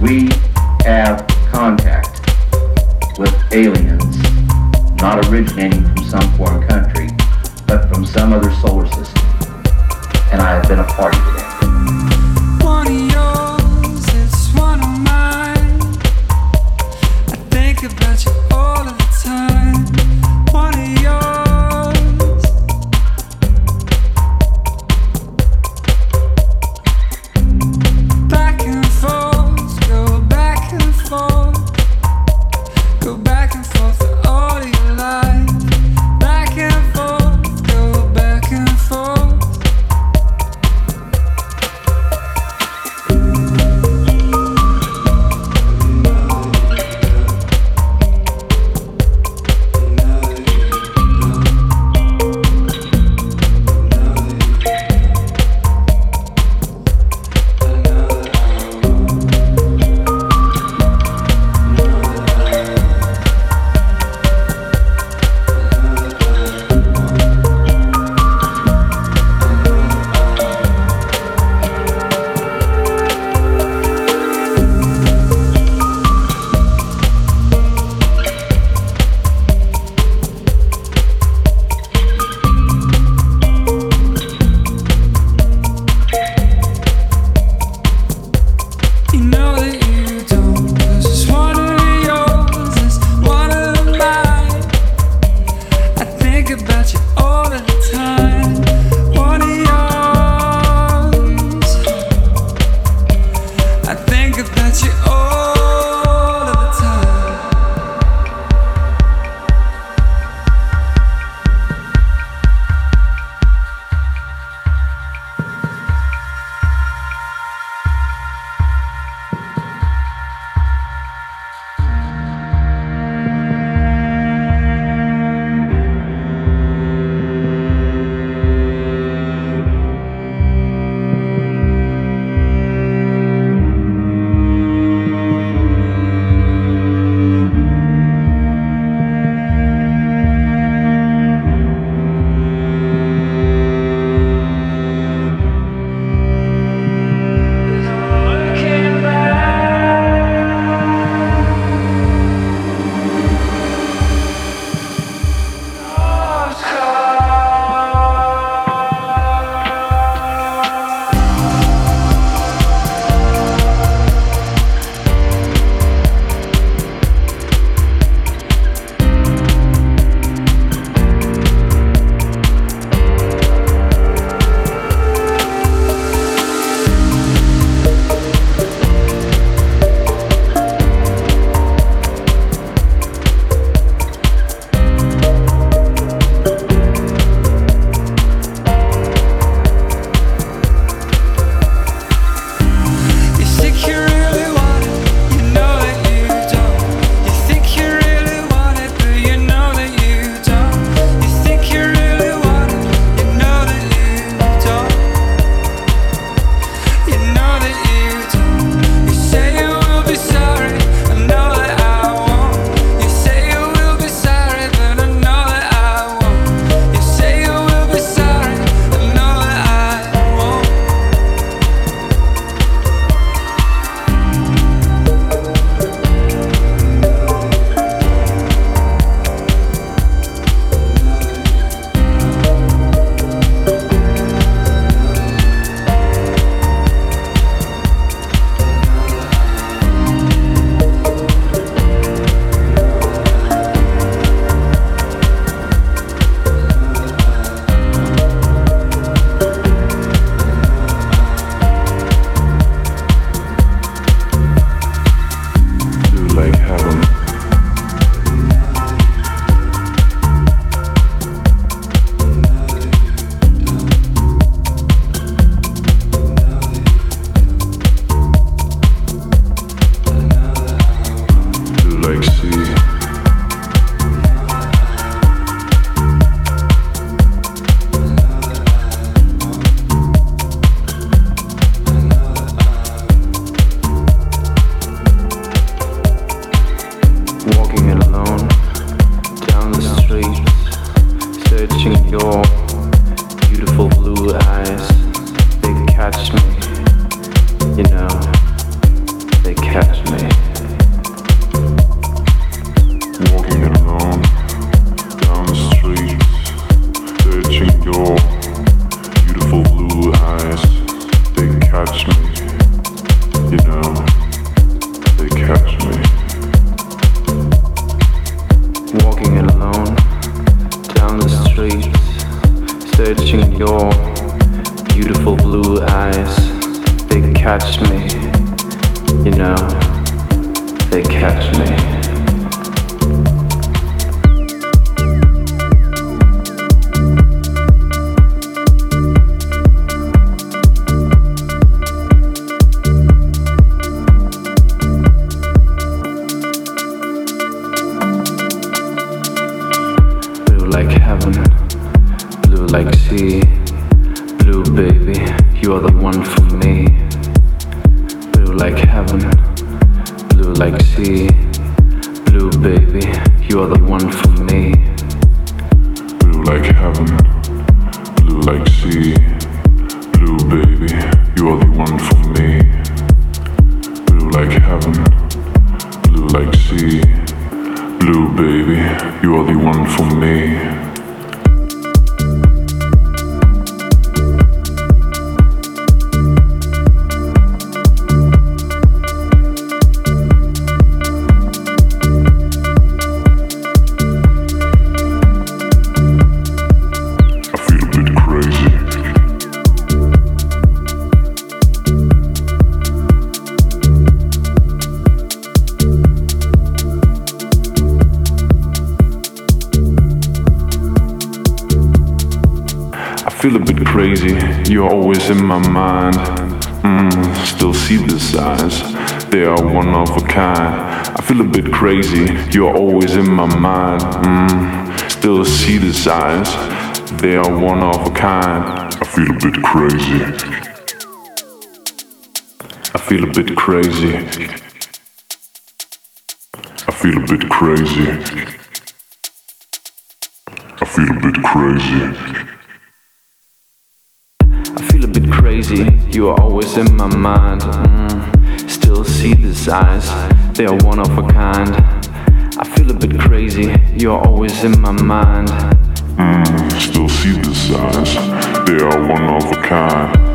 We have contact with aliens not originating from some foreign country, but from some other solar system. And I have been a party to that. You know, they catch me. like heaven, blue like sea. You're always in my mind. Mm, still see the signs. They are one of a kind. I feel a bit crazy. I feel a bit crazy. I feel a bit crazy. I feel a bit crazy. I feel a bit crazy. You are always in my mind. Mm, still see the signs. They are one of a kind. I feel a bit crazy, you're always in my mind. Mm, still see the signs, they are one of a kind.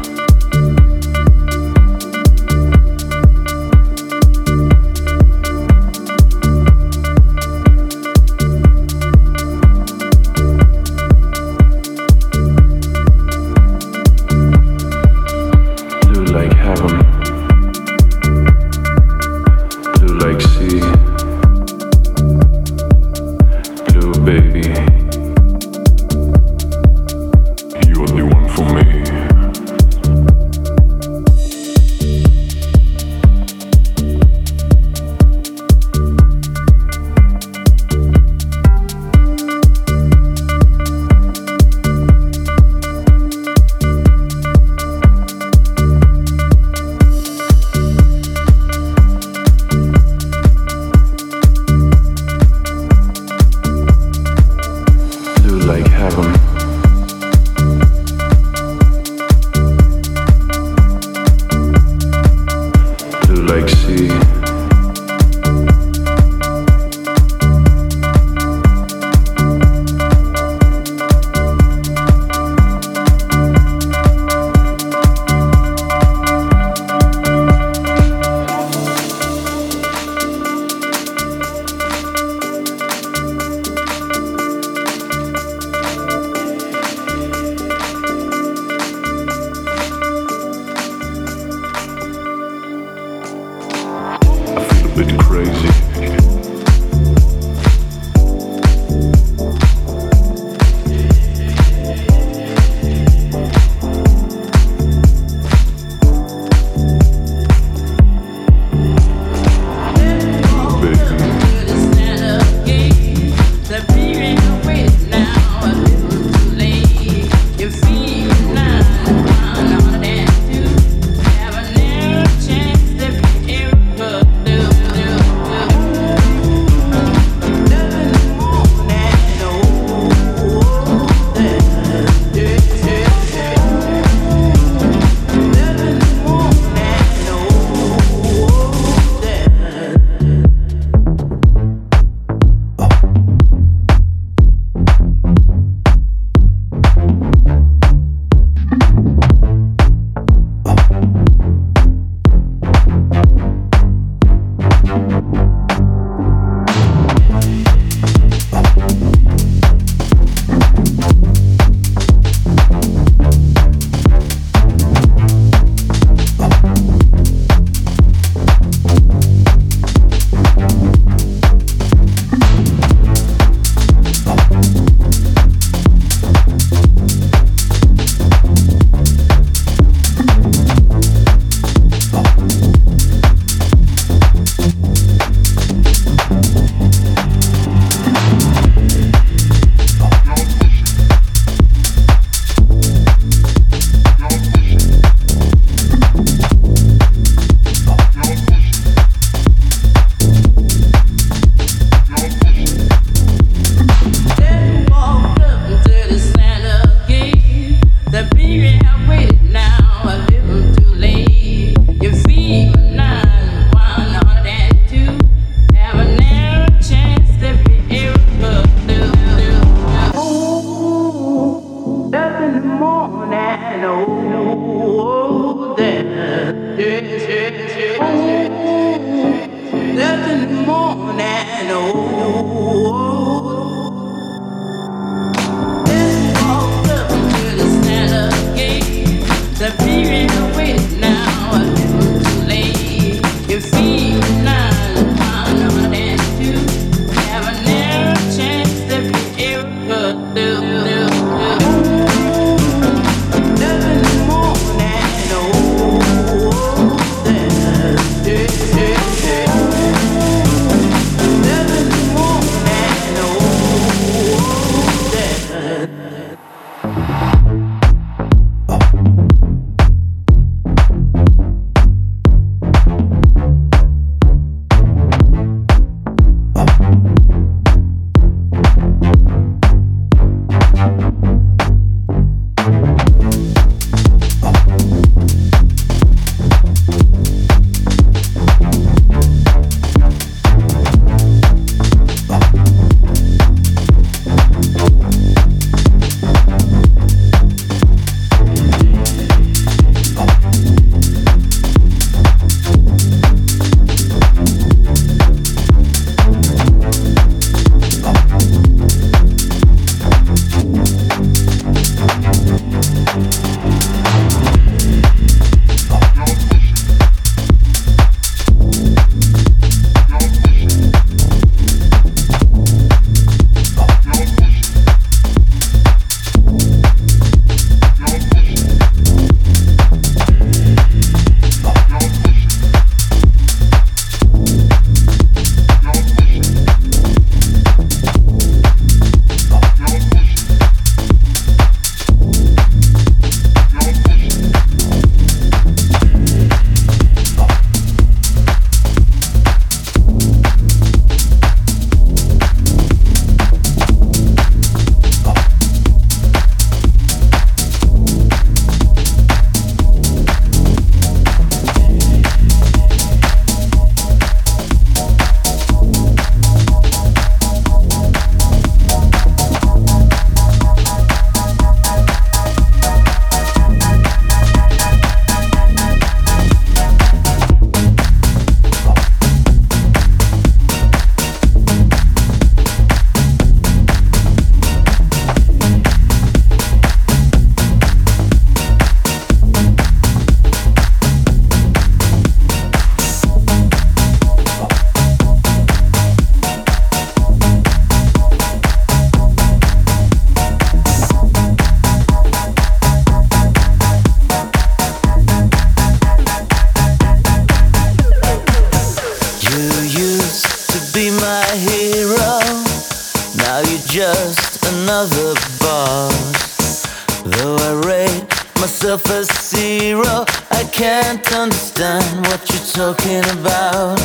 mind what you're talking about.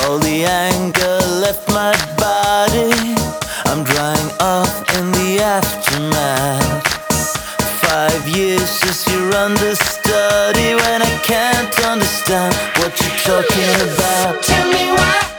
All the anger left my body. I'm drying off in the aftermath. Five years since you're understudy when I can't understand what you're talking about. Tell me why.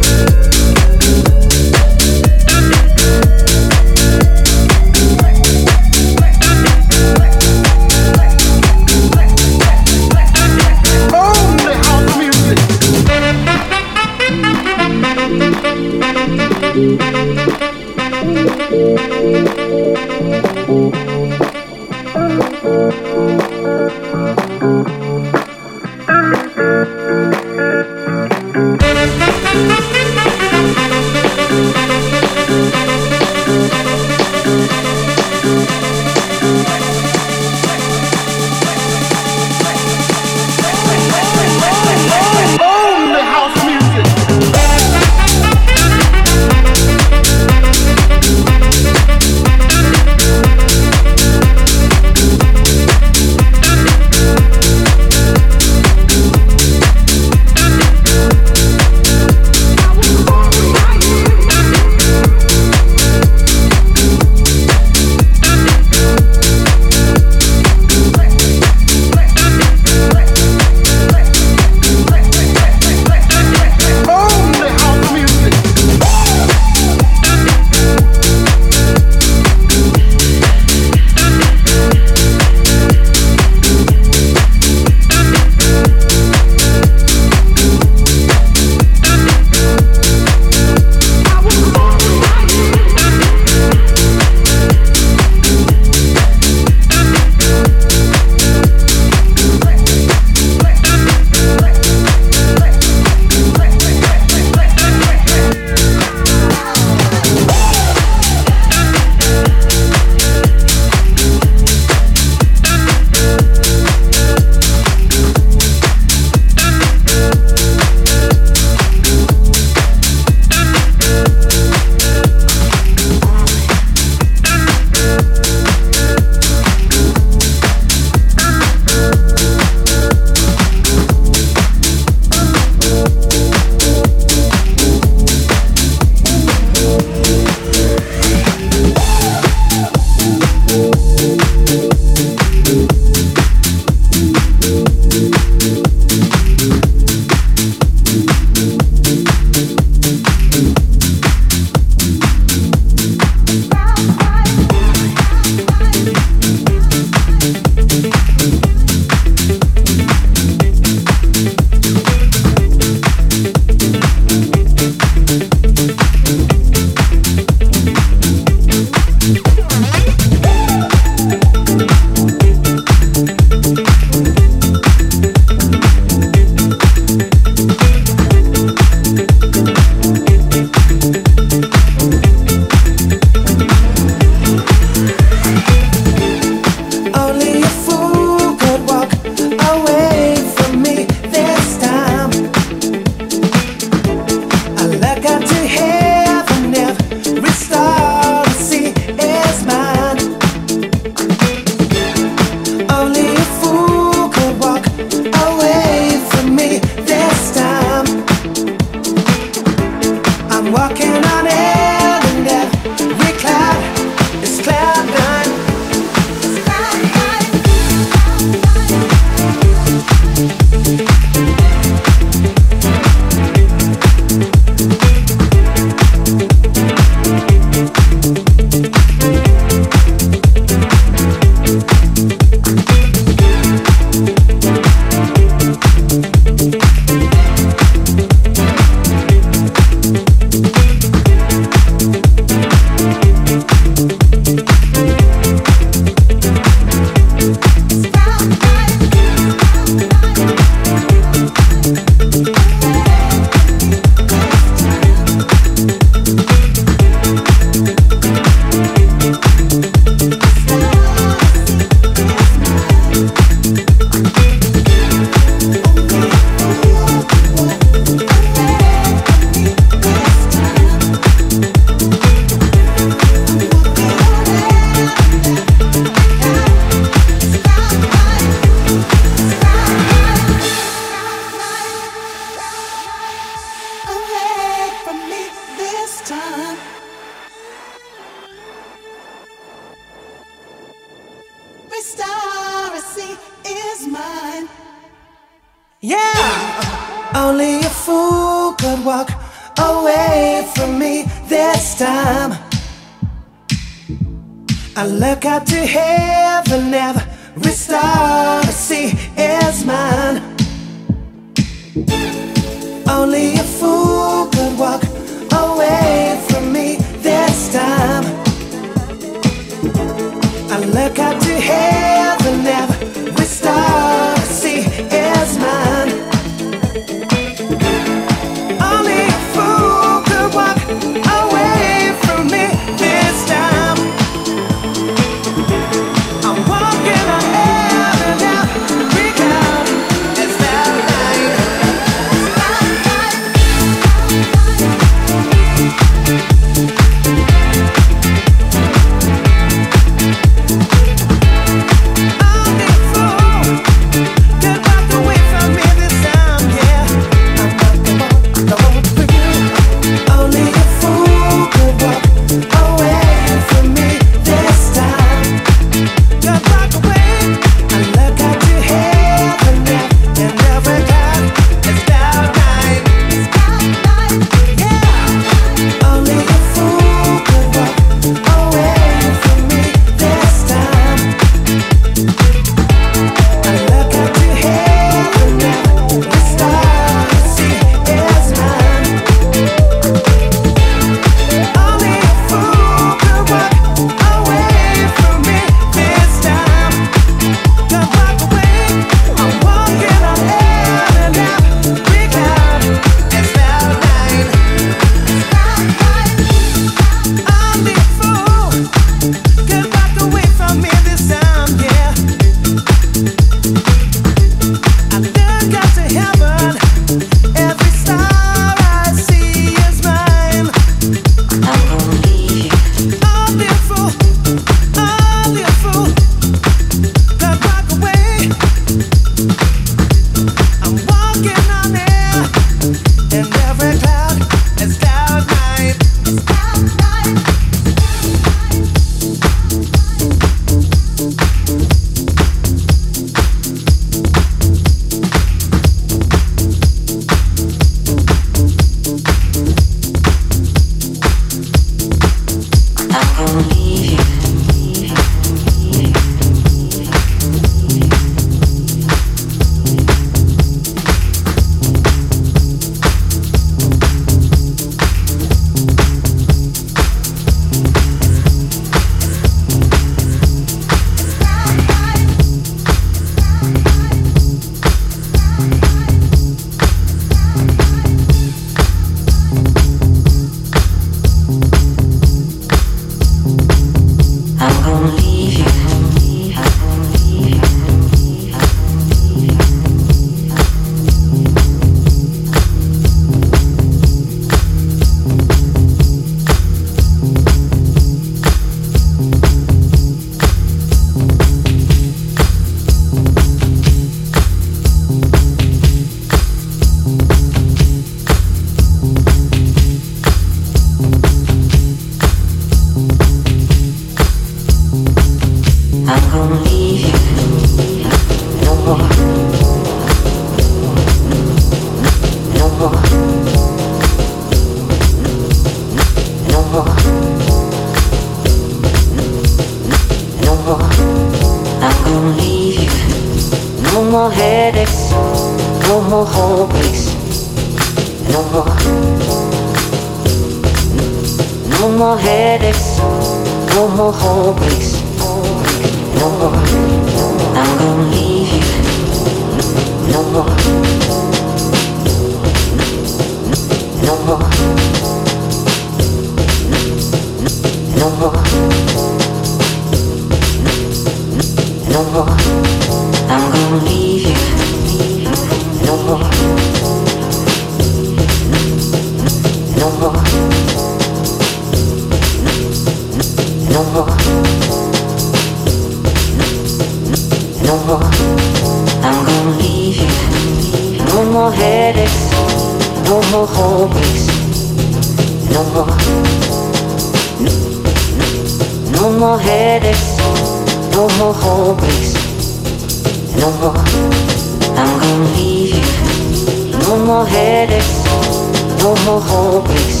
More heartbreaks.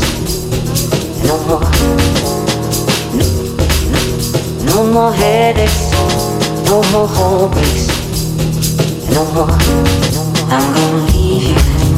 No more. No, no, no more headaches. No more heartbreaks. No more. I'm gonna leave you.